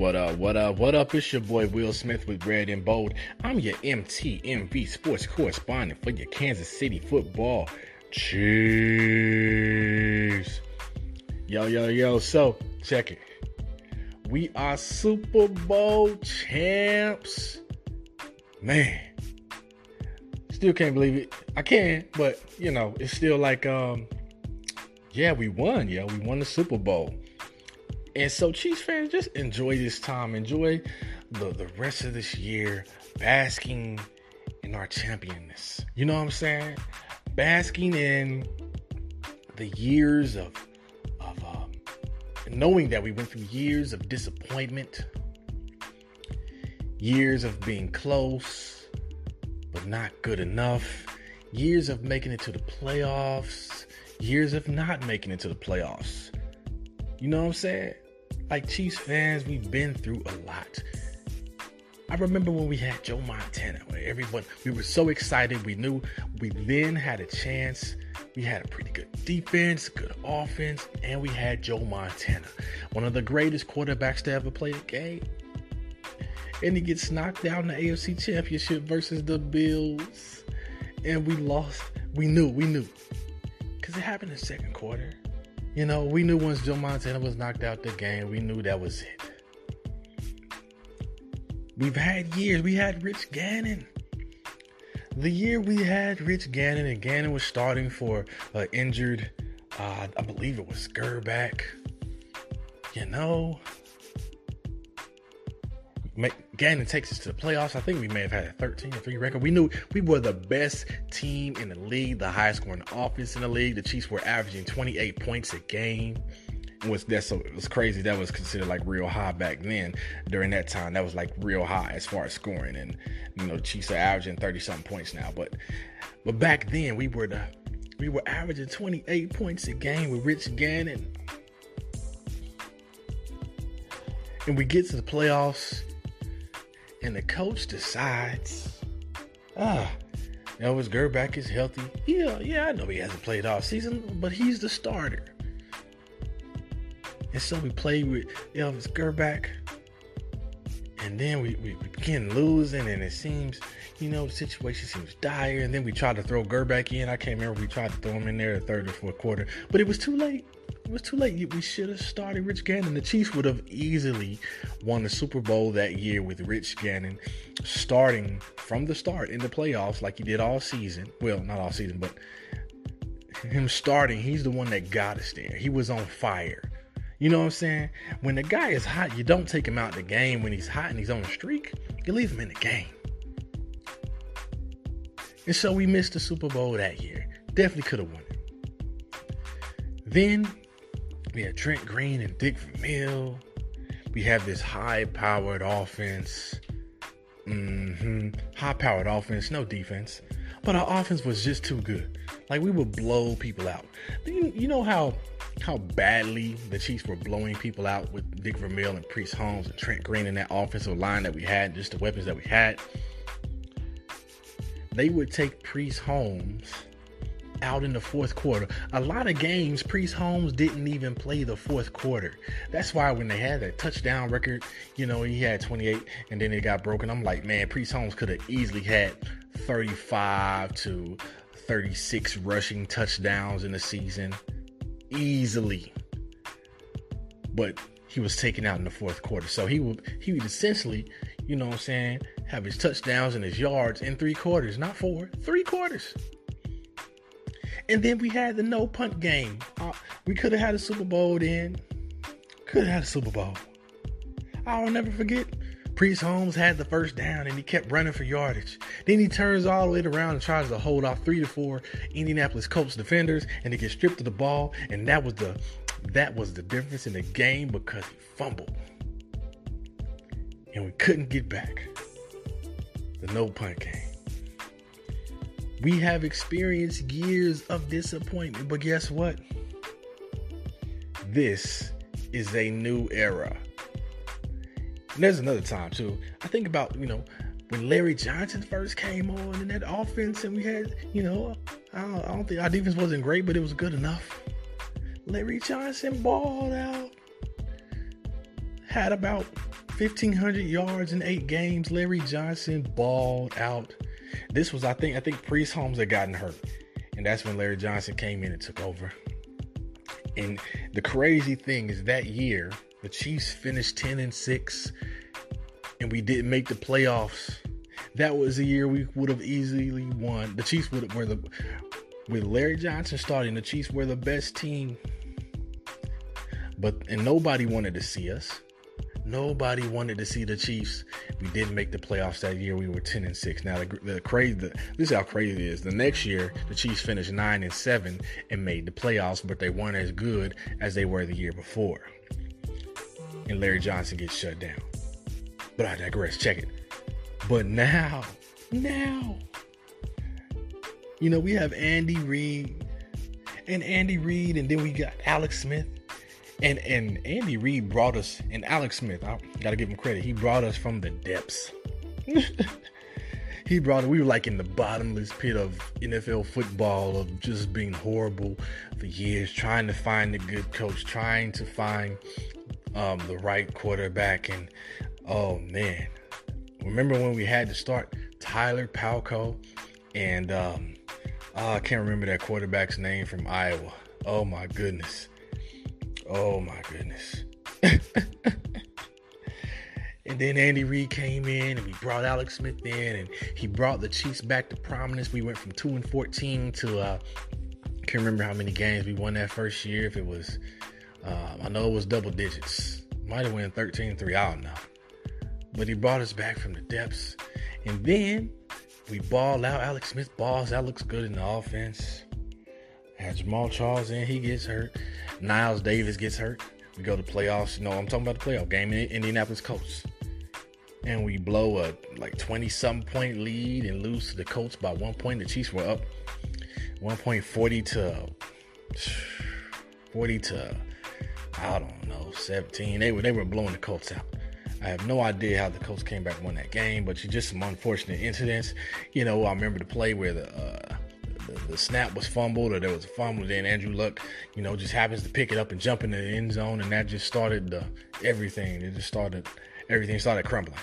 What up, what up, what up? It's your boy Will Smith with Red and Bold. I'm your MTMV sports correspondent for your Kansas City football Chiefs. Yo, yo, yo. So, check it. We are Super Bowl champs. Man, still can't believe it. I can, but you know, it's still like, um, yeah, we won. Yeah, we won the Super Bowl. And so, Chiefs fans, just enjoy this time. Enjoy the, the rest of this year basking in our championness. You know what I'm saying? Basking in the years of of um, knowing that we went through years of disappointment, years of being close but not good enough, years of making it to the playoffs, years of not making it to the playoffs. You know what I'm saying? Like Chiefs fans, we've been through a lot. I remember when we had Joe Montana, where everyone we were so excited. We knew we then had a chance. We had a pretty good defense, good offense, and we had Joe Montana, one of the greatest quarterbacks to ever play the game. And he gets knocked out in the AFC Championship versus the Bills, and we lost. We knew, we knew, because it happened in the second quarter. You know, we knew once Joe Montana was knocked out the game, we knew that was it. We've had years. We had Rich Gannon. The year we had Rich Gannon, and Gannon was starting for an injured, uh, I believe it was Grbac. You know, Gannon takes us to the playoffs. I think we may have had a 13 3 record. We knew we were the best team in the league, the highest scoring offense in the league. The Chiefs were averaging 28 points a game. Was that so? It was crazy. That was considered like real high back then. During that time, that was like real high as far as scoring. And you know, Chiefs are averaging 30 something points now. But but back then, we were the we were averaging 28 points a game with Rich Gannon. And we get to the playoffs and the coach decides, ah, Elvis Grbac is healthy. Yeah, yeah, I know he hasn't played all season, but he's the starter. And so we played with Elvis Grbac. And then we, we, begin losing, and it seems, you know, the situation seems dire. And then we tried to throw Grbac in. I can't remember we tried to throw him in there the third or fourth quarter, but it was too late it was too late. We should have started Rich Gannon. The Chiefs would have easily won the Super Bowl that year with Rich Gannon starting from the start in the playoffs like he did all season. Well, not all season, but him starting, he's the one that got us there. He was on fire. You know what I'm saying? When the guy is hot, you don't take him out the game. When he's hot and he's on a streak, you leave him in the game. And so we missed the Super Bowl that year. Definitely could have won it. Then we had Trent Green and Dick Vermeil. We have this high powered offense. Mm-hmm. High powered offense, no defense. But our offense was just too good. Like we would blow people out. You, you know how how badly the Chiefs were blowing people out with Dick Vermeil and Priest Holmes and Trent Green in that offensive line that we had, just the weapons that we had. They would take Priest Holmes out in the fourth quarter. A lot of games, Priest Holmes didn't even play the fourth quarter. That's why when they had that touchdown record, you know, he had 28 and then it got broken. I'm like, man, Priest Holmes could have easily had 35 to 36 rushing touchdowns in the season. Easily. But he was taken out in the fourth quarter. So he would he would essentially, you know what I'm saying, have his touchdowns and his yards in three quarters, not four, three quarters. And then we had the no punt game. Uh, we could have had a Super Bowl then. Could have had a Super Bowl. I'll never forget. Priest Holmes had the first down and he kept running for yardage. Then he turns all the way around and tries to hold off three to four Indianapolis Colts defenders and he gets stripped of the ball. And that was the that was the difference in the game because he fumbled. And we couldn't get back. The no punt game. We have experienced years of disappointment, but guess what? This is a new era. And there's another time too. I think about, you know, when Larry Johnson first came on in that offense and we had, you know, I don't, I don't think our defense wasn't great, but it was good enough. Larry Johnson balled out. Had about 1,500 yards in eight games. Larry Johnson balled out. This was, I think, I think Priest Holmes had gotten hurt. And that's when Larry Johnson came in and took over. And the crazy thing is that year, the Chiefs finished 10 and 6, and we didn't make the playoffs. That was a year we would have easily won. The Chiefs would have were the with Larry Johnson starting, the Chiefs were the best team. But and nobody wanted to see us. Nobody wanted to see the Chiefs. We didn't make the playoffs that year. We were ten and six. Now the, the crazy, the, this is how crazy it is. The next year, the Chiefs finished nine and seven and made the playoffs, but they weren't as good as they were the year before. And Larry Johnson gets shut down. But I digress. Check it. But now, now, you know we have Andy Reid and Andy Reid, and then we got Alex Smith and and Andy Reid brought us, and Alex Smith, I gotta give him credit. He brought us from the depths. he brought it. We were like in the bottomless pit of NFL football, of just being horrible for years, trying to find a good coach, trying to find um, the right quarterback, and oh man, remember when we had to start Tyler Palko, and um, oh, I can't remember that quarterback's name from Iowa. Oh my goodness. Oh my goodness. and then Andy Reid came in and we brought Alex Smith in and he brought the Chiefs back to prominence. We went from 2 and 14 to uh can't remember how many games we won that first year. If it was uh, I know it was double digits. Might have won 13-3, I don't know. But he brought us back from the depths. And then we ball out. Alex Smith balls out, looks good in the offense. Had Jamaal Charles in, he gets hurt. Niles Davis gets hurt. We go to playoffs. You know, I'm talking about the playoff game in Indianapolis Colts. And we blow a like 20 some point lead and lose to the Colts by one point. The Chiefs were up 1.40 to 40 to I don't know 17. They were they were blowing the Colts out. I have no idea how the Colts came back and won that game, but just some unfortunate incidents. You know, I remember the play where the uh, the, the, snap was fumbled or there was a fumble, then Andrew Luck, you know, just happens to pick it up and jump in the end zone, and that just started the everything. It just started everything started crumbling.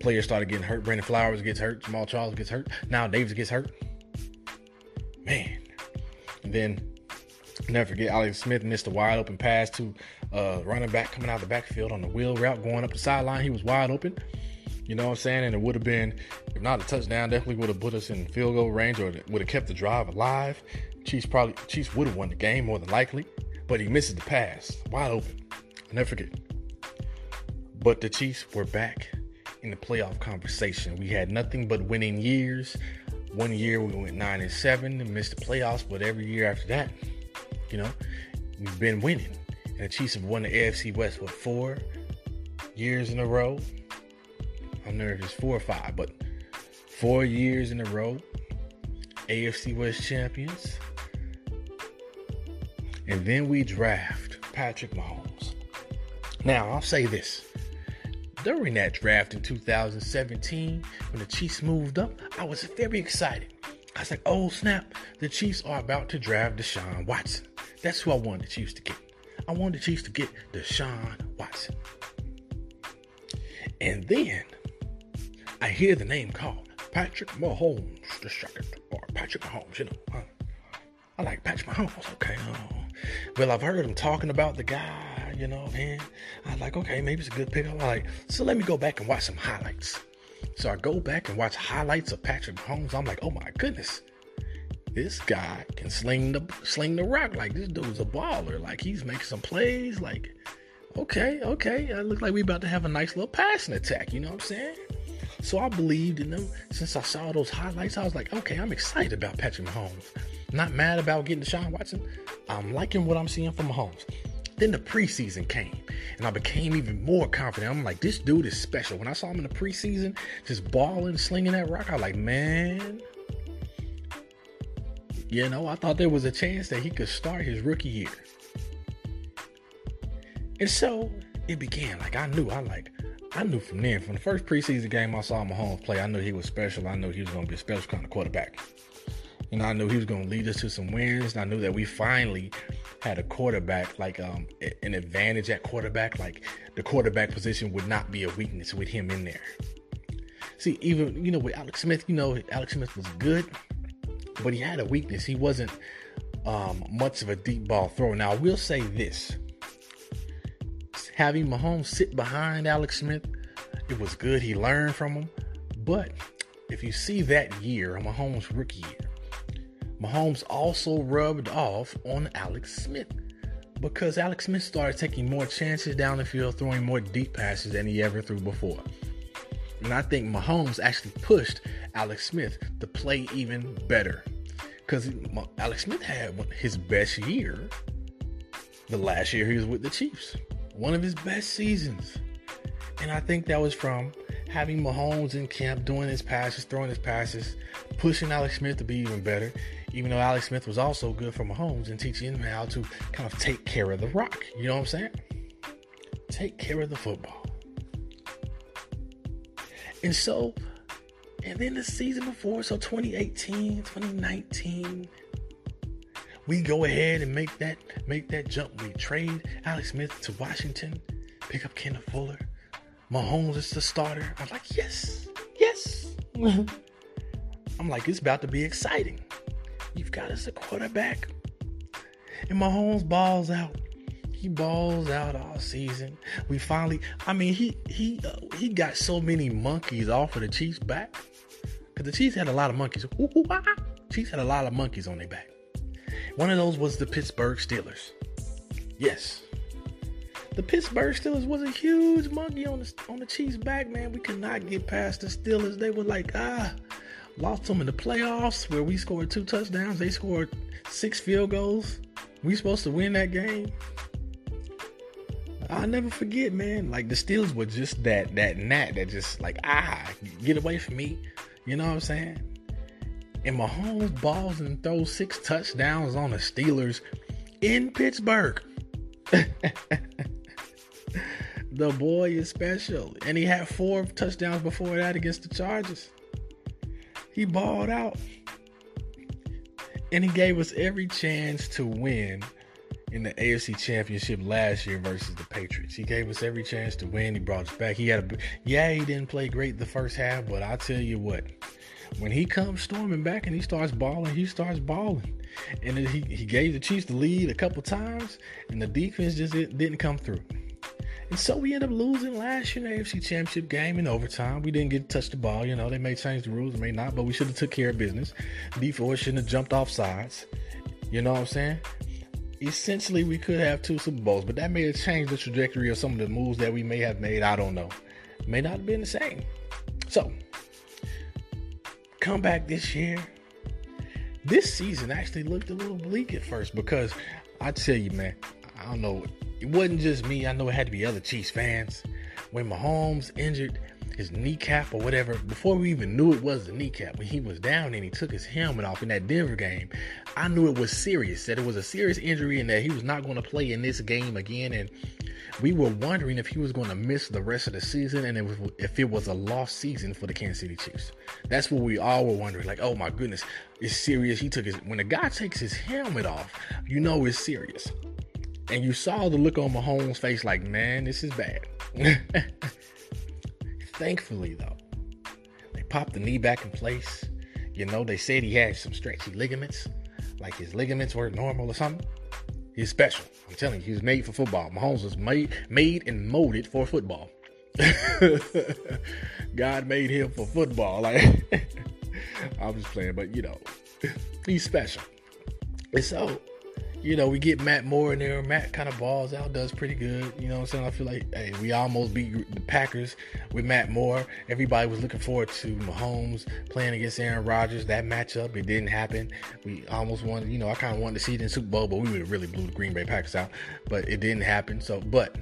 Players started getting hurt. Brandon Flowers gets hurt. Jamaal Charles gets hurt. Now Davis gets hurt. Man. And then never forget Alex Smith missed a wide open pass to uh, running back coming out the backfield on the wheel route going up the sideline. He was wide open. You know what I'm saying? And it would have been, if not a touchdown, definitely would have put us in field goal range or would have kept the drive alive. Chiefs probably Chiefs would have won the game more than likely, but he misses the pass, wide open. I'll never forget. But the Chiefs were back in the playoff conversation. We had nothing but winning years. One year we went nine and seven and missed the playoffs, but every year after that, you know, we've been winning. And the Chiefs have won the AFC West for four years in a row. I don't know if it's four or five, but four years in a row, AFC West champions. And then we draft Patrick Mahomes. Now, I'll say this. During that draft in 2017, when the Chiefs moved up, I was very excited. I was like, oh snap, the Chiefs are about to draft Deshaun Watson. That's who I wanted the Chiefs to get. I wanted the Chiefs to get Deshaun Watson. And then I hear the name called Patrick Mahomes the second, or Patrick Mahomes, you know. I, I like Patrick Mahomes, okay. Oh. Well, I've heard him talking about the guy, you know, man. I was like, okay, maybe it's a good pick. I'm like, so let me go back and watch some highlights. So I go back and watch highlights of Patrick Mahomes. I'm like, oh my goodness, this guy can sling the sling the rock. Like this dude's a baller. Like he's making some plays. Like, okay, okay, it looks like we about to have a nice little passing attack. You know what I'm saying? So I believed in them. Since I saw those highlights, I was like, okay, I'm excited about Patrick Mahomes. Not mad about getting Deshaun Watson. I'm liking what I'm seeing from Mahomes. Then the preseason came, and I became even more confident. I'm like, this dude is special. When I saw him in the preseason, just balling, slinging that rock, I was like, man, you know, I thought there was a chance that he could start his rookie year. And so it began. Like I knew, I like, I knew from then, from the first preseason game I saw Mahomes play, I knew he was special. I knew he was going to be a special kind of quarterback. and I knew he was going to lead us to some wins. And I knew that we finally had a quarterback, like um, an advantage at quarterback. Like the quarterback position would not be a weakness with him in there. See, even you know with Alex Smith, you know Alex Smith was good, but he had a weakness. He wasn't um, much of a deep ball thrower. Now I will say this: having Mahomes sit behind Alex Smith, it was good. He learned from him, but if you see that year, Mahomes' rookie year, Mahomes also rubbed off on Alex Smith because Alex Smith started taking more chances down the field, throwing more deep passes than he ever threw before. And I think Mahomes actually pushed Alex Smith to play even better because Alex Smith had his best year the last year he was with the Chiefs, one of his best seasons. And I think that was from having Mahomes in camp, doing his passes, throwing his passes, pushing Alex Smith to be even better. Even though Alex Smith was also good for Mahomes and teaching him how to kind of take care of the rock. You know what I'm saying? Take care of the football. And so, and then the season before, so 2018, 2019, we go ahead and make that make that jump. We trade Alex Smith to Washington, pick up Kendall Fuller. Mahomes is the starter. I'm like, yes, yes. I'm like, it's about to be exciting. You've got us a quarterback. And Mahomes balls out. He balls out all season. We finally, I mean, he he uh, he got so many monkeys off of the Chiefs' back. Because the Chiefs had a lot of monkeys. Ooh, ah. Chiefs had a lot of monkeys on their back. One of those was the Pittsburgh Steelers. Yes, the Pittsburgh Steelers was a huge monkey on the on the Chiefs' back, man. We could not get past the Steelers. They were like, ah, lost them in the playoffs where we scored two touchdowns. They scored six field goals. We supposed to win that game. I'll never forget, man. Like the Steelers were just that that gnat that just like ah, get away from me. You know what I'm saying? And Mahomes balls and throws six touchdowns on the Steelers in Pittsburgh. the boy is special. And he had four touchdowns before that against the Chargers. He balled out. And he gave us every chance to win in the AFC Championship last year versus the Patriots. He gave us every chance to win. He brought us back. He had a yeah, he didn't play great the first half, but I tell you what, when he comes storming back and he starts balling, he starts balling. And he, he gave the Chiefs the lead a couple times, and the defense just didn't come through. And so we end up losing last year in the AFC Championship game in overtime. We didn't get to touch the ball. You know, they may change the rules, may not, but we should have took care of business. Dee Ford shouldn't have jumped off sides. You know what I'm saying? Essentially, we could have two Super Bowls, but that may have changed the trajectory of some of the moves that we may have made. I don't know. May not have been the same. So, come back this year. This season actually looked a little bleak at first because I tell you, man, I don't know. It wasn't just me. I know it had to be other Chiefs fans. When Mahomes injured his kneecap or whatever, before we even knew it was the kneecap, when he was down and he took his helmet off in that Denver game, I knew it was serious, that it was a serious injury and that he was not going to play in this game again. And we were wondering if he was going to miss the rest of the season and if it was a lost season for the Kansas City Chiefs. That's what we all were wondering. Like, oh my goodness, it's serious. He took his when a guy takes his helmet off, you know it's serious. And you saw the look on Mahomes' face, like, man, this is bad. Thankfully, though, they popped the knee back in place. You know, they said he had some stretchy ligaments, like his ligaments weren't normal or something. He's special. I'm telling you, he was made for football. Mahomes was made, made and molded for football. God made him for football. Like I'm just playing, but you know, he's special. And so, you know, we get Matt Moore in there. Matt kind of balls out, does pretty good. You know what I'm saying? I feel like, hey, we almost beat the Packers with Matt Moore. Everybody was looking forward to Mahomes playing against Aaron Rodgers. That matchup, it didn't happen. We almost wanted, you know, I kind of wanted to see it in Super Bowl, but we would have really blew the Green Bay Packers out. But it didn't happen. So, but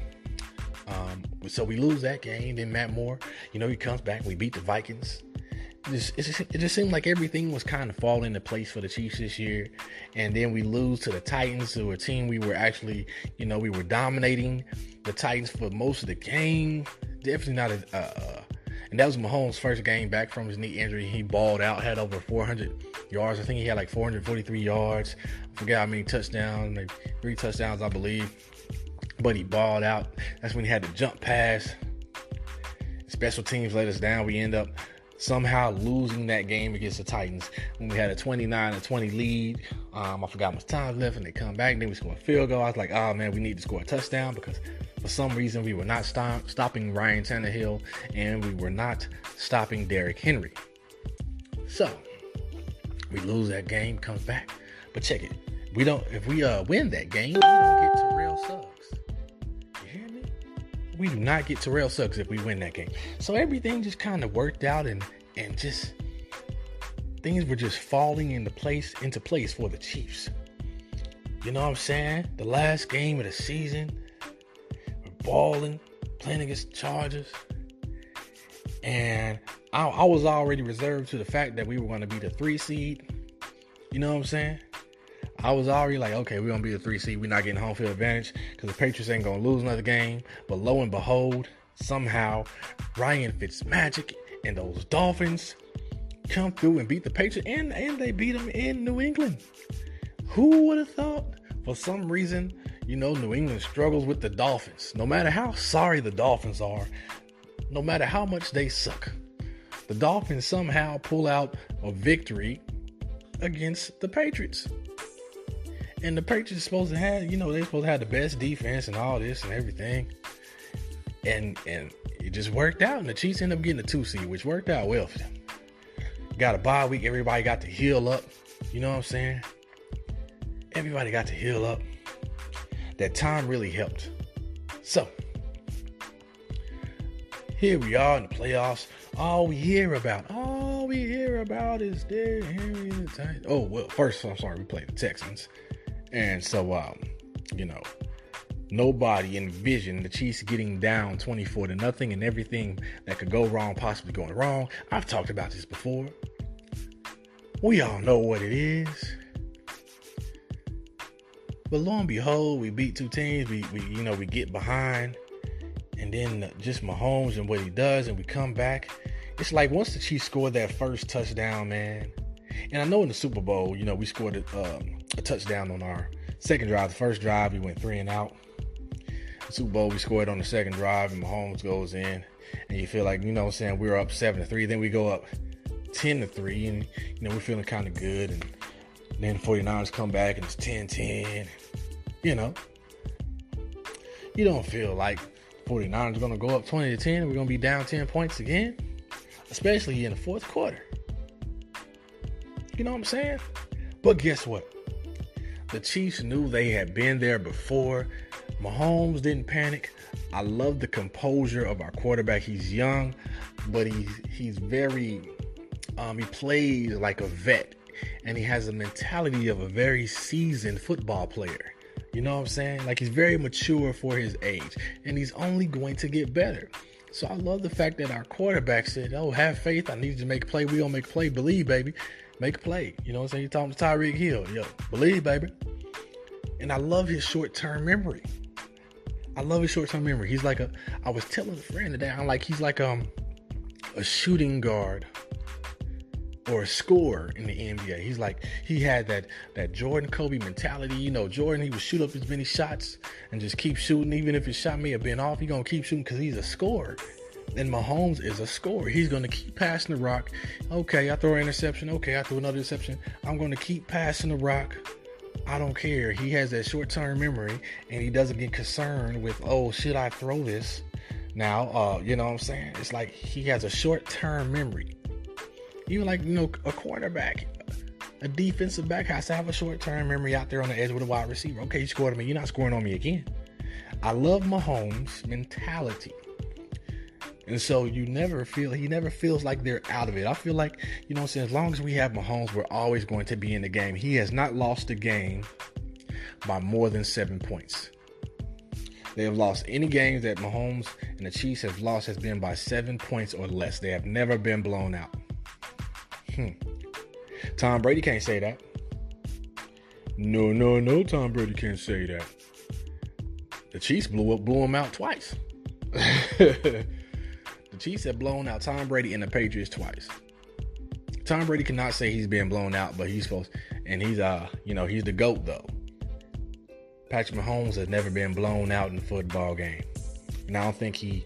um, so we lose that game. Then Matt Moore, you know, he comes back. We beat the Vikings. Just, it, just, seemed like everything was kind of falling into place for the Chiefs this year. And then we lose to the Titans, were a team we were actually, you know, we were dominating the Titans for most of the game. Definitely not a, uh, and that was Mahomes' first game back from his knee injury. He balled out, had over 400 yards. I think he had like 443 yards. I forget how many touchdowns, maybe three touchdowns, I believe. But he balled out. That's when he had to jump pass. Special teams let us down. We end up somehow losing that game against the Titans when we had a 29 to 20 lead. Um, I forgot how much time left, and they come back. And then we score a field goal. I was like, oh man, we need to score a touchdown because for some reason we were not stop, stopping Ryan Tannehill and we were not stopping Derrick Henry. So we lose that game, comes back. But check it. We don't if we uh win that game, we don't get Terrell Suggs. We do not get Terrell Suggs if we win that game. So everything just kind of worked out and and just things were just falling into place into place for the Chiefs. You know what I'm saying? The last game of the season, we're balling, playing against Chargers. And I, I was already reserved to the fact that we were going to be the three seed. You know what I'm saying? I was already like, okay, we're gonna be the three seed. We're not getting home field advantage because the Patriots ain't gonna lose another game. But lo and behold, somehow Ryan Fitzmagic and those Dolphins come through and beat the Patriots, and and they beat them in New England. Who would have thought? For some reason, you know, New England struggles with the Dolphins. No matter how sorry the Dolphins are, no matter how much they suck, the Dolphins somehow pull out a victory against the Patriots. And the Patriots supposed to have, you know, they're supposed to have the best defense and all this and everything. And and it just worked out. And the Chiefs end up getting a two seed, which worked out well for them. Got a bye week, everybody got to heal up. You know what I'm saying? Everybody got to heal up. That time really helped. So here we are in the playoffs. All we hear about, all we hear about is Derrick Henry and the Titans. Oh well, first I'm sorry, we played the Texans. And so, um, you know, nobody envisioned the Chiefs getting down 24 to nothing and everything that could go wrong, possibly going wrong. I've talked about this before. We all know what it is. But lo and behold, we beat two teams. We, we you know, we get behind. And then just Mahomes and what he does, and we come back. It's like once the Chiefs scored that first touchdown, man. And I know in the Super Bowl, you know, we scored a, um, a touchdown on our second drive. The first drive, we went three and out. The Super Bowl, we scored on the second drive, and Mahomes goes in, and you feel like, you know, I'm saying we are up seven to three. Then we go up ten to three, and you know we're feeling kind of good. And then the 49ers come back, and it's 10-10. You know, you don't feel like 49ers are going to go up 20 to 10. We're going to be down 10 points again, especially in the fourth quarter. You know what I'm saying? But guess what? The Chiefs knew they had been there before. Mahomes didn't panic. I love the composure of our quarterback. He's young, but he's he's very um, he plays like a vet and he has a mentality of a very seasoned football player. You know what I'm saying? Like he's very mature for his age and he's only going to get better. So I love the fact that our quarterback said, Oh, have faith. I need you to make play. We gonna make play. Believe, baby make a play. You know what I'm saying? You're talking to Tyreek Hill. Yo, believe, baby. And I love his short term memory. I love his short term memory. He's like a. I was telling a friend today. I'm like he's like um a shooting guard or a scorer in the NBA. He's like he had that that Jordan Kobe mentality. You know, Jordan he would shoot up as many shots and just keep shooting, even if his shot may have been off. He gonna keep shooting because he's a scorer. And Mahomes is a scorer. He's going to keep passing the rock. Okay, I throw an interception. Okay, I throw another interception. I'm going to keep passing the rock. I don't care. He has that short term memory and he doesn't get concerned with, oh, should I throw this? Now, uh, you know what I'm saying? It's like he has a short term memory. Even like, you know, a quarterback, a defensive back has to have a short term memory out there on the edge with a wide receiver. Okay, you scored on me. You're not scoring on me again. I love Mahomes' mentality. And so you never feel he never feels like they're out of it. I feel like, you know, as long as we have Mahomes, we're always going to be in the game. He has not lost a game by more than seven points. They have lost any games that Mahomes and the Chiefs have lost has been by seven points or less. They have never been blown out. Hmm. Tom Brady can't say that. No, no, no. Tom Brady can't say that. The Chiefs blew up, blew him out twice. Chiefs have blown out Tom Brady and the Patriots twice. Tom Brady cannot say he's being blown out, but he's supposed, and he's uh, you know, he's the goat though. Patrick Mahomes has never been blown out in a football game, and I don't think he.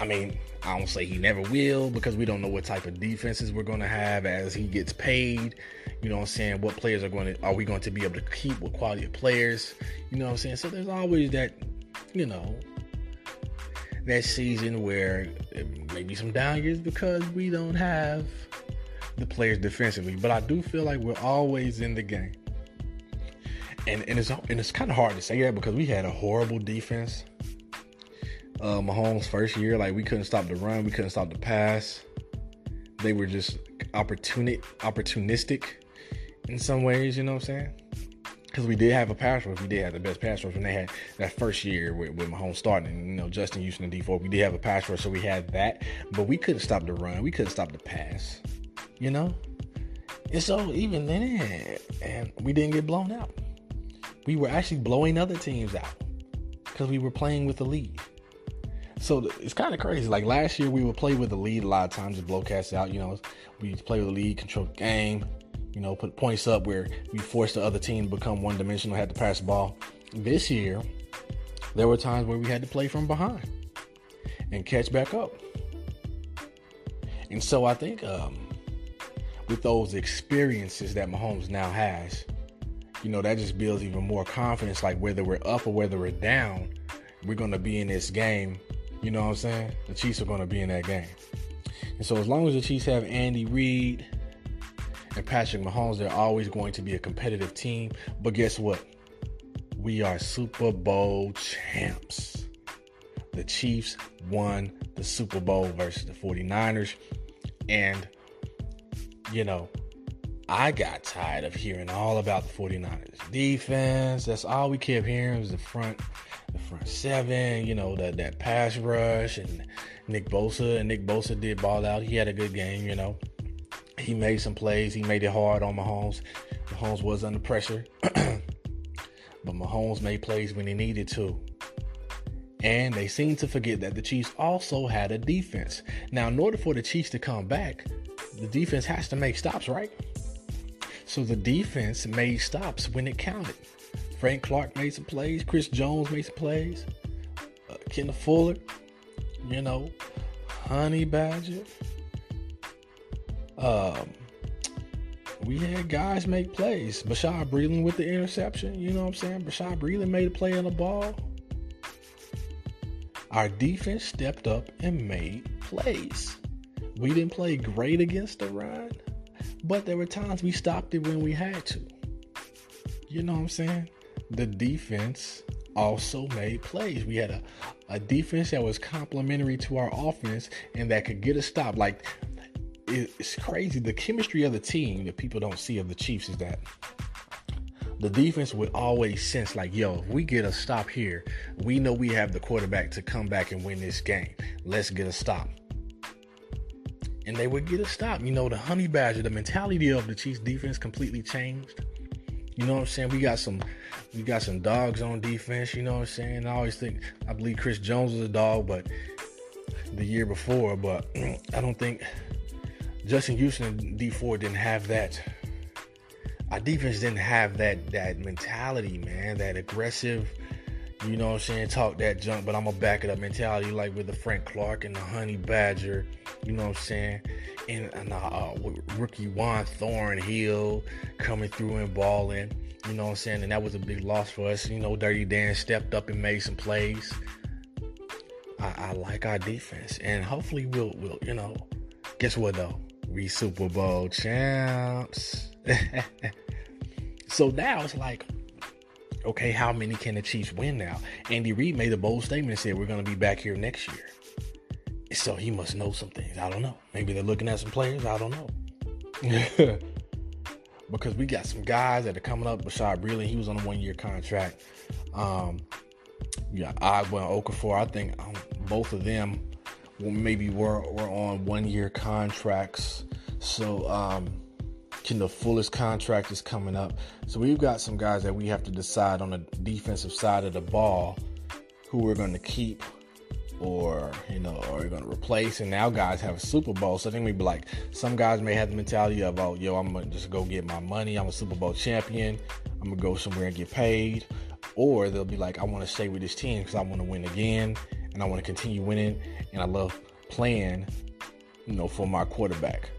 I mean, I don't say he never will because we don't know what type of defenses we're going to have as he gets paid. You know what I'm saying? What players are going to are we going to be able to keep? What quality of players? You know what I'm saying? So there's always that, you know, that season where maybe some down years because we don't have the players defensively. But I do feel like we're always in the game. And and it's and it's kind of hard to say that because we had a horrible defense uh, Mahomes' first year, like we couldn't stop the run, we couldn't stop the pass. They were just opportunistic, opportunistic in some ways. You know what I'm saying? Because we did have a pass rush, we did have the best pass rush when they had that first year with, with Mahomes starting. You know, Justin Houston and Dee Ford, we did have a pass rush, so we had that, but we couldn't stop the run, we couldn't stop the pass. You know, and so even then, and we didn't get blown out. We were actually blowing other teams out because we were playing with the lead. So it's kind of crazy. Like last year, we would play with the lead a lot of times, just blow cats out. You know, we play with the lead, control the game. You know, put points up where we force the other team to become one dimensional, had to pass the ball. This year, there were times where we had to play from behind and catch back up. And so I think um, with those experiences that Mahomes now has, you know, that just builds even more confidence. Like whether we're up or whether we're down, we're going to be in this game you know what I'm saying? The Chiefs are going to be in that game. And so as long as the Chiefs have Andy Reid and Patrick Mahomes, they're always going to be a competitive team. But guess what? We are Super Bowl champs. The Chiefs won the Super Bowl versus the 49ers. And, you know, I got tired of hearing all about the 49ers defense. That's all we kept hearing was the front the front seven, you know, that that pass rush and Nick Bosa and Nick Bosa did ball out. He had a good game, you know. He made some plays. He made it hard on Mahomes. Mahomes was under pressure. but Mahomes made plays when he needed to. And they seem to forget that the Chiefs also had a defense. Now, in order for the Chiefs to come back, the defense has to make stops, right? So the defense made stops when it counted. Frank Clark made some plays. Chris Jones made some plays. Uh, Kendall Fuller, you know, Honey Badger. Um, we had guys make plays. Bashaud Breeland with the interception. You know what I'm saying? Bashaud Breeland made a play on the ball. Our defense stepped up and made plays. We didn't play great against the run, but there were times we stopped it when we had to. You know what I'm saying? the defense also made plays. We had a, a defense that was complementary to our offense and that could get a stop. Like it's crazy. The chemistry of the team that people don't see of the Chiefs is that the defense would always sense like, yo, if we get a stop here, we know we have the quarterback to come back and win this game. Let's get a stop. And they would get a stop. You know, the honey badger, the mentality of the Chiefs defense completely changed. You know what I'm saying? We got some we got some dogs on defense, you know what I'm saying? I always think I believe Chris Jones was a dog, but the year before, but I don't think Justin Houston and Dee Ford didn't have that. Our defense didn't have that that mentality, man, that aggressive, you know what I'm saying, talk that junk, but I'm gonna back it up mentality like with the Frank Clark and the Honey Badger, you know what I'm saying? And, and uh, uh, rookie Juan Thornhill coming through and balling. You know what I'm saying? And that was a big loss for us. You know, Dirty Dan stepped up and made some plays. I, I like our defense, and hopefully we'll we'll you know. Guess what though? We Super Bowl champs. so now it's like, okay, how many can the Chiefs win now? Andy Reid made a bold statement and said we're going to be back here next year. So he must know some things. I don't know. Maybe they're looking at some players. I don't know. because we got some guys that are coming up. Bashaud Breeland, he was on a one year contract. Um, yeah, Ogbah and Okafor, I think um, both of them maybe were, were on one year contracts. So, um, Kendall Fuller's contract is coming up. So we've got some guys that we have to decide on the defensive side of the ball who we're going to keep or you know, are you going to replace? And now guys have a Super Bowl, so they may be like, some guys may have the mentality of, oh, yo, I'm gonna just go get my money. I'm a Super Bowl champion. I'm gonna go somewhere and get paid, or they'll be like, I want to stay with this team because I want to win again, and I want to continue winning, and I love playing, you know, for my quarterback.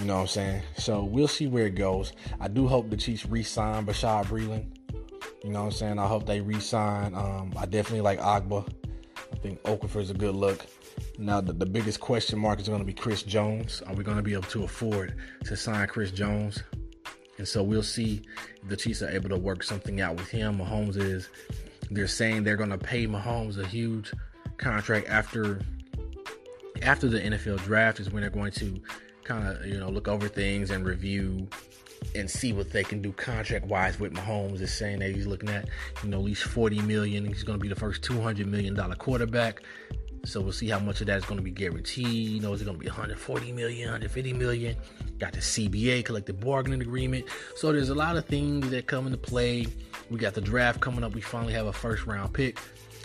You know what I'm saying? So we'll see where it goes. I do hope the Chiefs re-sign Bashaud Breeland. You know what I'm saying? I hope they re-sign. Um, I definitely like Ogbah. I think Okafor is a good look. Now the, the biggest question mark is going to be Chris Jones. Are we going to be able to afford to sign Chris Jones? And so we'll see if the Chiefs are able to work something out with him. Mahomes is they're saying they're going to pay Mahomes a huge contract after after the NFL draft is when they're going to kind of you know look over things and review and see what they can do contract wise with Mahomes. Is saying that he's looking at you know at least 40 million. He's going to be the first 200 million dollar quarterback. So we'll see how much of that is going to be guaranteed. You know, is it going to be 140 million, 150 million? Got the CBA collective bargaining agreement. So there's a lot of things that come into play. We got the draft coming up. We finally have a first round pick.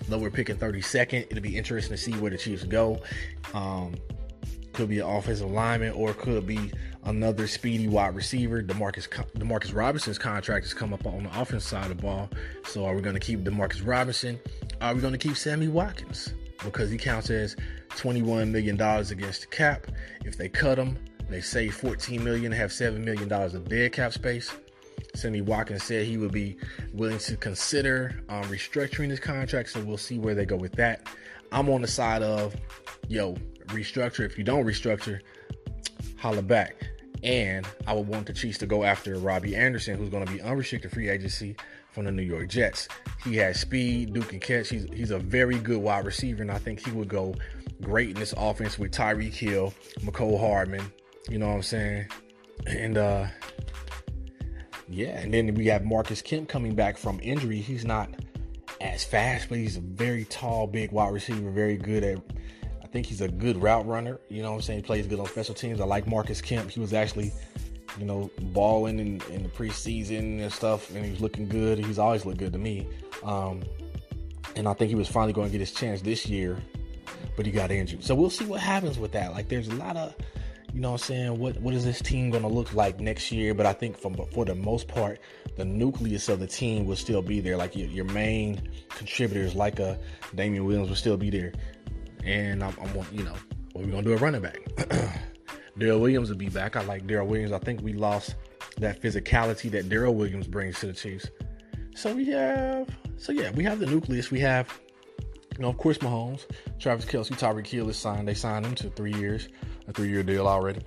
Though we're picking 32nd, it'll be interesting to see where the Chiefs go. Um, could be an offensive lineman or could be another speedy wide receiver. Demarcus Demarcus Robinson's contract has come up on the offense side of the ball. So are we going to keep Demarcus Robinson? Are we going to keep Sammy Watkins? Because he counts as $21 million against the cap. If they cut him, they save 14 million, have $7 million of dead cap space. Sammy Watkins said he would be willing to consider um, restructuring his contract, so we'll see where they go with that. I'm on the side of, yo, restructure. If you don't restructure, holla back. And I would want the Chiefs to go after Robby Anderson, who's going to be unrestricted free agency from the New York Jets. He has speed, Duke catch. He's he's a very good wide receiver, and I think he would go great in this offense with Tyreek Hill, Mecole Hardman. You know what I'm saying? And uh yeah, and then we have Marcus Kemp coming back from injury. He's not as fast, but he's a very tall, big wide receiver, very good at I think he's a good route runner. You know what I'm saying? He plays good on special teams. I like Marcus Kemp. He was actually, you know, balling in, in the preseason and stuff, and he's looking good. He's always looked good to me. Um, and I think he was finally going to get his chance this year, but he got injured. So we'll see what happens with that. Like, there's a lot of, you know what I'm saying? What what is this team going to look like next year? But I think for, for the most part, the nucleus of the team will still be there. Like your, your main contributors, like a Damien Williams, will still be there and I'm, I'm you know, what we gonna do a running back. Darrel Williams will be back. I like Darrel Williams. I think we lost that physicality that Darrel Williams brings to the Chiefs. So we have, so yeah, we have the nucleus. We have, you know, of course, Mahomes, Travis Kelce, Tyreek Hill is signed. They signed him to three years, a three-year deal already.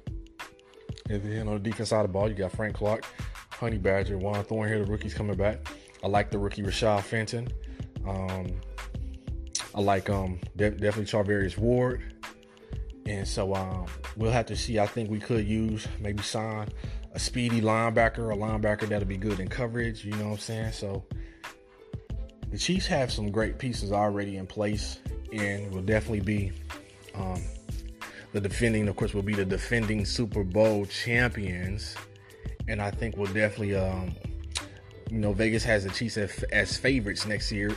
If you know the defense side of the ball, you got Frank Clark, Honey Badger, Juan Thornhill, the rookie's coming back. I like the rookie Rashad Fenton. Um, I like um de- definitely Charvarius Ward. And so um, we'll have to see. I think we could use maybe sign a speedy linebacker, a linebacker that'll be good in coverage. You know what I'm saying? So the Chiefs have some great pieces already in place, and will definitely be um, the defending. Of course, will be the defending Super Bowl champions, and I think we'll definitely. Um, you know, Vegas has the Chiefs as, as favorites next year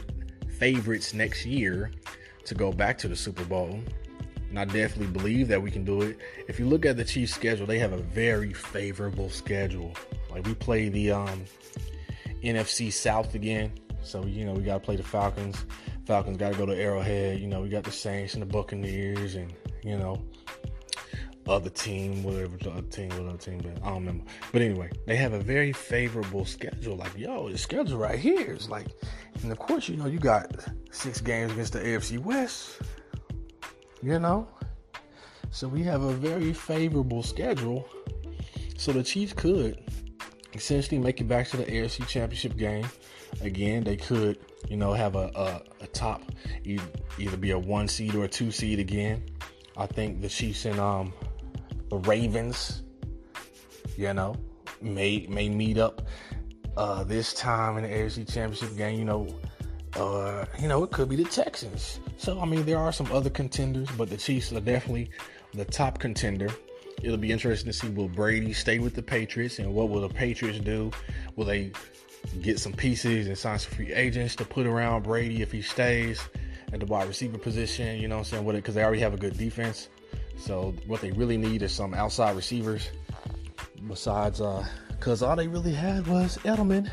favorites next year to go back to the Super Bowl. And I definitely believe that we can do it. If you look at the Chiefs' schedule, they have a very favorable schedule. Like we play the um, NFC South again, so you know we got to play the Falcons. Falcons got to go to Arrowhead. You know we got the Saints and the Buccaneers, and you know other team, whatever the other team, what other team, but I don't remember. But anyway, they have a very favorable schedule. Like, yo, the schedule right here is like, and of course, you know, you got six games against the AFC West. You know, so we have a very favorable schedule. So the Chiefs could essentially make it back to the AFC Championship game. Again, they could, you know, have a, a, a top, either be a one seed or a two seed again. I think the Chiefs and um, the Ravens, you know, may may meet up uh, this time in the AFC Championship game. You know, uh, you know, it could be the Texans. So I mean, there are some other contenders, but the Chiefs are definitely the top contender. It'll be interesting to see will Brady stay with the Patriots and what will the Patriots do? Will they get some pieces and sign some free agents to put around Brady if he stays? at the wide receiver position. You know what I'm saying? Because they already have a good defense. So what they really need is some outside receivers. Besides, because uh, all they really had was Edelman,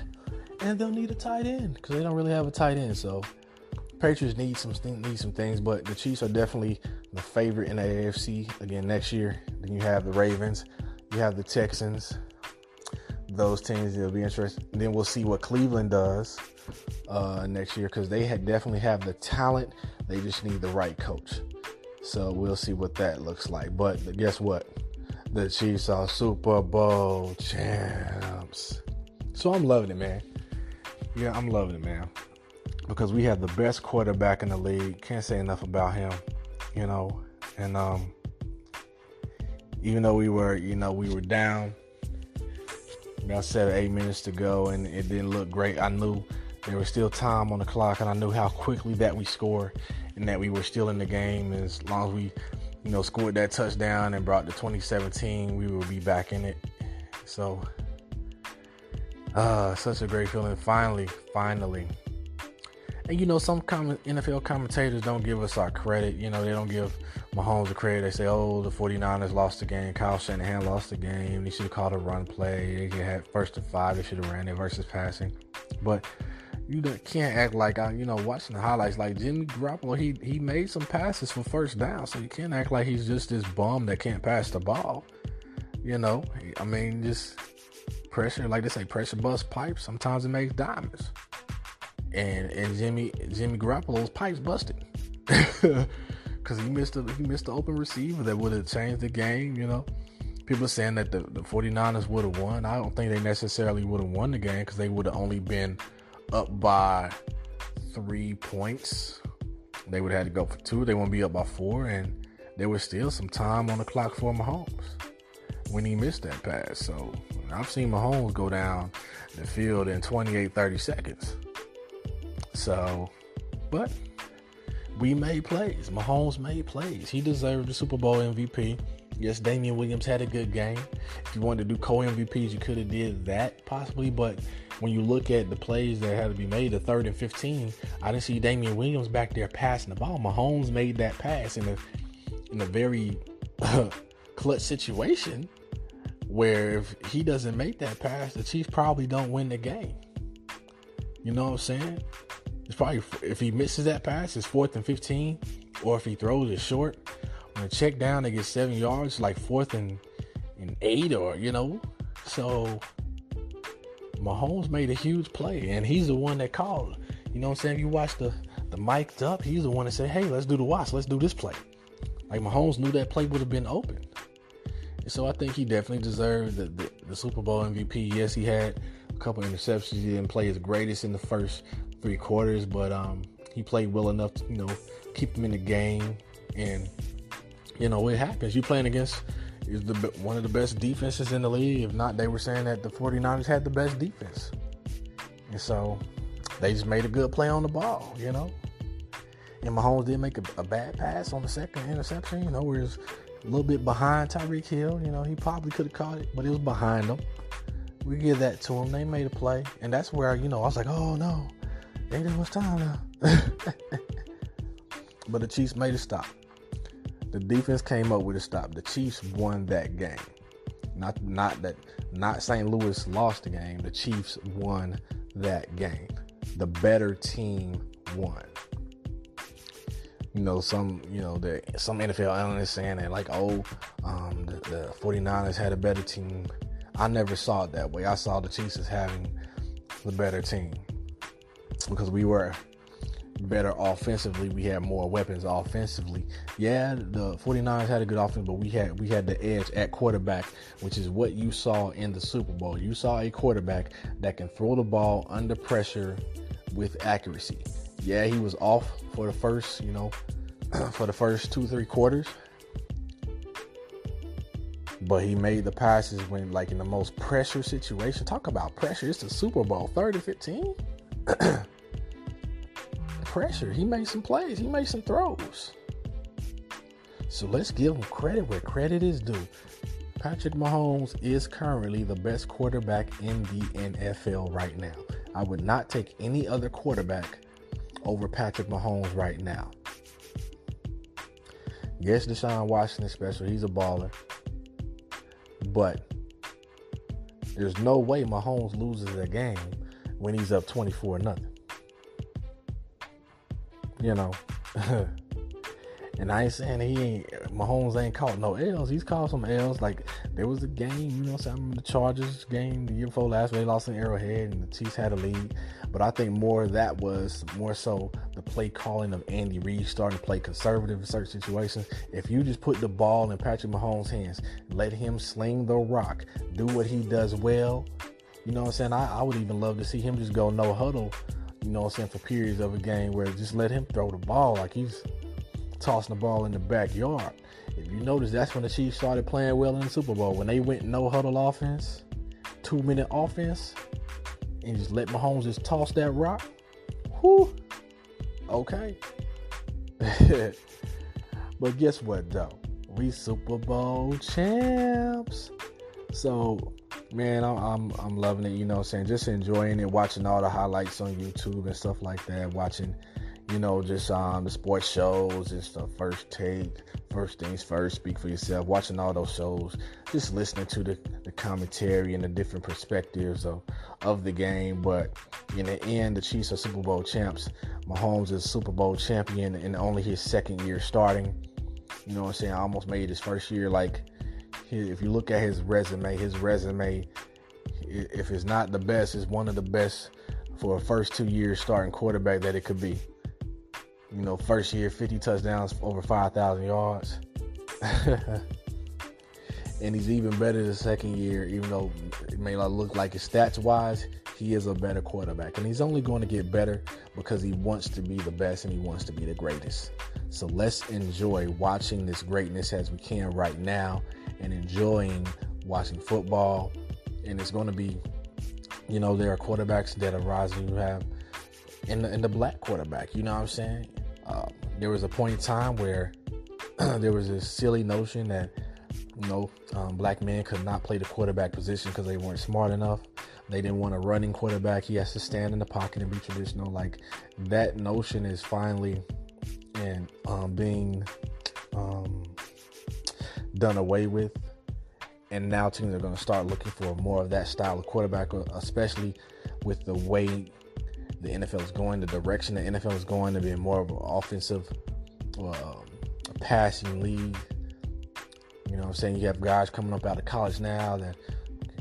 and they'll need a tight end because they don't really have a tight end. So Patriots need some need some things, but the Chiefs are definitely the favorite in the AFC again next year. Then you have the Ravens, you have the Texans. Those teams will be interesting. Then we'll see what Cleveland does uh, next year because they had definitely have the talent. They just need the right coach. So we'll see what that looks like. But guess what? The Chiefs are Super Bowl champs. So I'm loving it, man. Yeah, I'm loving it, man. Because we have the best quarterback in the league. Can't say enough about him, you know. And um, even though we were, you know, we were down about seven, eight minutes to go, and it didn't look great. I knew there was still time on the clock, and I knew how quickly that we score and that we were still in the game. As long as we, you know, scored that touchdown and brought the 2017, we will be back in it. So, uh, such a great feeling. Finally, finally. And you know, some NFL commentators don't give us our credit. You know, they don't give Mahomes the credit. They say, oh, the 49ers lost the game. Kyle Shanahan lost the game. They should have called a run play. They had first and five. They should have ran it versus passing. But you can't act like you know, watching the highlights. Like Jimmy Garoppolo, he he made some passes for first down, so you can't act like he's just this bum that can't pass the ball. You know, I mean, just pressure, like they say, pressure bust pipes. Sometimes it makes diamonds and and Jimmy Jimmy Garoppolo's pipes busted because he missed a he missed the open receiver that would have changed the game. You know, people are saying that the, the 49ers would have won. I don't think they necessarily would have won the game because they would have only been up by three points. They would have had to go for two. They won't be up by four, and there was still some time on the clock for Mahomes when he missed that pass. So I've seen Mahomes go down the field in 28, 30 seconds. So, but we made plays. Mahomes made plays. He deserved the Super Bowl MVP. Yes, Damien Williams had a good game. If you wanted to do co MVPs, you could have did that possibly. But when you look at the plays that had to be made, the third and 15, I didn't see Damien Williams back there passing the ball. Mahomes made that pass in a in a very clutch situation where if he doesn't make that pass, the Chiefs probably don't win the game. You know what I'm saying? It's probably if he misses that pass, it's fourth and 15, or if he throws it short on a check down, they get seven yards, like fourth and, and eight, or you know. So Mahomes made a huge play, and he's the one that called. You know what I'm saying? If you watch the the mic'd up, he's the one that said, "Hey, let's do the watch. Let's do this play." Like Mahomes knew that play would have been open, and so I think he definitely deserved the, the, the Super Bowl MVP. Yes, he had a couple interceptions. He didn't play his greatest in the first three quarters, but um, he played well enough to you know keep him in the game. And you know it happens. You're playing against is the one of the best defenses in the league. If not, they were saying that the 49ers had the best defense, and so they just made a good play on the ball. You know. And Mahomes did make a, a bad pass on the second interception, you know, where it's a little bit behind Tyreek Hill. You know, he probably could have caught it, but it was behind him. We give that to him. They made a play. And that's where, you know, I was like, oh no, Ain't that much time now. but the Chiefs made a stop. The defense came up with a stop. The Chiefs won that game. Not not that not St. Louis lost the game. The Chiefs won that game. The better team won. You know, some you know, the some NFL analysts saying that like, oh, um, the, the 49ers had a better team. I never saw it that way. I saw the Chiefs as having the better team because we were better offensively. We had more weapons offensively. Yeah, the 49ers had a good offense, but we had we had the edge at quarterback, which is what you saw in the Super Bowl. You saw a quarterback that can throw the ball under pressure with accuracy. Yeah, he was off for the first, you know, for the first 2-3 quarters. But he made the passes when like in the most pressure situation. Talk about pressure. It's the Super Bowl. 30 15. pressure. He made some plays. He made some throws. So let's give him credit where credit is due. Patrick Mahomes is currently the best quarterback in the NFL right now. I would not take any other quarterback over Patrick Mahomes right now. Yes, Deshaun Watson special. He's a baller. But there's no way Mahomes loses a game when he's up 24 nothing. You know. And I ain't saying he ain't Mahomes ain't caught no L's. He's caught some L's. Like there was a game, you know, I'm the Chargers game the year before last, where they lost in Arrowhead, and the Chiefs had a lead. But I think more of that was more so the play calling of Andy Reid starting to play conservative in certain situations. If you just put the ball in Patrick Mahomes' hands, let him sling the rock, do what he does well. You know what I'm saying? I, I would even love to see him just go no huddle. You know what I'm saying for periods of a game where just let him throw the ball like he's tossing the ball in the backyard. If you notice, that's when the Chiefs started playing well in the Super Bowl. When they went no huddle offense, two minute offense, and just let Mahomes just toss that rock. Whoo. Okay. but guess what, though? We Super Bowl champs. So, man, I'm, I'm, I'm loving it. You know, I'm saying just enjoying it, watching all the highlights on YouTube and stuff like that. Watching you know, just um, the sports shows, just the first take, first things first, speak for yourself, watching all those shows, just listening to the, the commentary and the different perspectives of, of the game. But in the end, the Chiefs are Super Bowl champs. Mahomes is Super Bowl champion in only his second year starting. You know what I'm saying? Almost made his first year like, if you look at his resume, his resume, if it's not the best, it's one of the best for a first two years starting quarterback that it could be. You know, first year, 50 touchdowns, over 5,000 yards. and he's even better the second year, even though it may not look like it stats wise, he is a better quarterback. And he's only going to get better because he wants to be the best and he wants to be the greatest. So let's enjoy watching this greatness as we can right now and enjoying watching football. And it's going to be, you know, there are quarterbacks that are rising. You have in the, in the black quarterback, you know what I'm saying? Um, there was a point in time where there was this silly notion that you know um, black men could not play the quarterback position because they weren't smart enough. They didn't want a running quarterback. He has to stand in the pocket and be traditional. Like that notion is finally and um, being um, done away with. And now teams are going to start looking for more of that style of quarterback, especially with the way the NFL is going, the direction the NFL is going to be more of an offensive, uh, passing league. You know what I'm saying? You have guys coming up out of college now that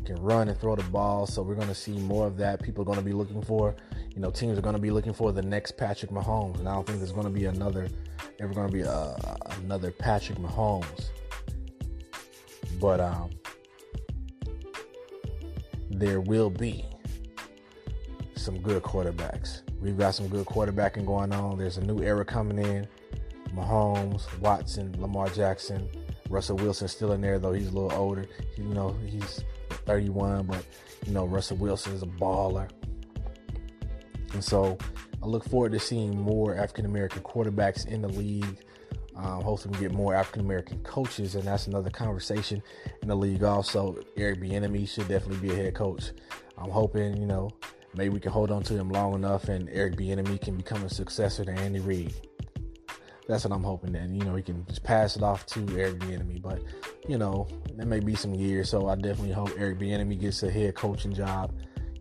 can run and throw the ball. So we're going to see more of that. People are going to be looking for, you know, teams are going to be looking for the next Patrick Mahomes. And I don't think there's going to be another, ever going to be a, another Patrick Mahomes. But um, there will be some good quarterbacks. We've got some good quarterbacking going on. There's a new era coming in. Mahomes, Watson, Lamar Jackson, Russell Wilson still in there though. He's a little older. You know, he's 31, but you know Russell Wilson is a baller. And so I look forward to seeing more African American quarterbacks in the league. Um, hopefully, we get more African American coaches, and that's another conversation in the league. Also, Eric Bieniemy should definitely be a head coach. I'm hoping, you know, maybe we can hold on to him long enough and Eric Bieniemy can become a successor to Andy Reid. That's what I'm hoping that you know he can just pass it off to Eric Bieniemy. But you know, it may be some years, so I definitely hope Eric Bieniemy gets a head coaching job.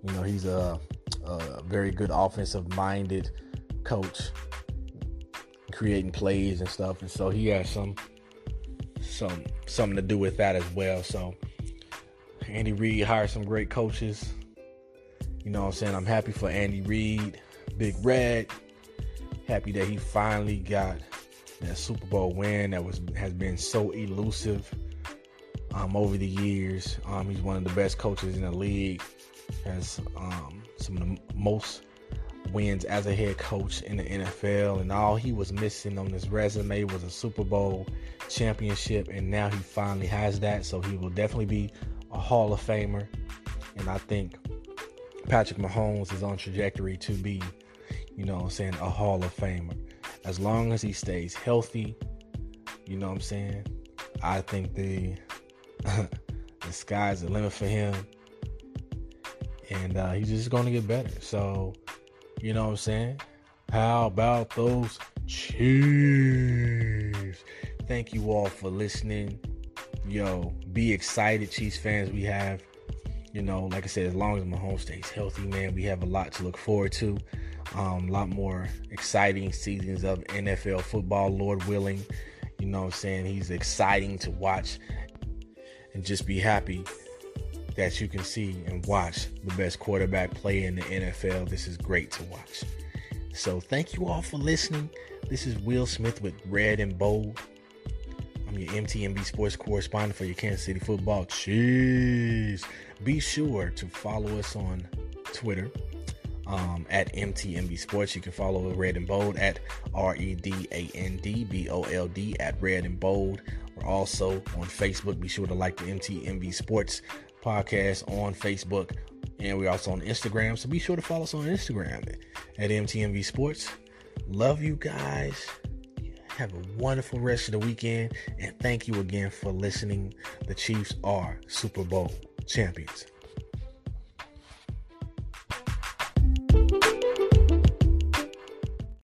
You know, he's a, a very good offensive minded coach, creating plays and stuff, and so he has some some something to do with that as well. So Andy Reid hired some great coaches you know what I'm saying? I'm happy for Andy Reid, Big Red. Happy that he finally got that Super Bowl win that was has been so elusive um, over the years. Um, he's one of the best coaches in the league. Has um, some of the most wins as a head coach in the NFL, and all he was missing on his resume was a Super Bowl championship, and now he finally has that. So he will definitely be a Hall of Famer, and I think Patrick Mahomes is on trajectory to be, you know I'm saying, a Hall of Famer. As long as he stays healthy, you know what I'm saying? I think the the sky's the limit for him. And uh, he's just to get better. So, you know what I'm saying? How about those Chiefs? Thank you all for listening. Yo, be excited, Chiefs fans. We have, you know, like I said, as long as Mahomes stays healthy, man, we have a lot to look forward to. Um, a lot more exciting seasons of NFL football, Lord willing. You know what I'm saying? He's exciting to watch and just be happy that you can see and watch the best quarterback play in the NFL. This is great to watch. So thank you all for listening. This is Will Smith with Red and Bold. I'm your MTMB sports correspondent for your Kansas City football. Chiefs. Be sure to follow us on Twitter um, at MTMB Sports. You can follow Red and Bold at R E D A N D B O L D at Red and Bold. We're also on Facebook. Be sure to like the MTMB Sports podcast on Facebook. And we're also on Instagram. So be sure to follow us on Instagram at MTMB Sports. Love you guys. Have a wonderful rest of the weekend. And thank you again for listening. The Chiefs are Super Bowl champions.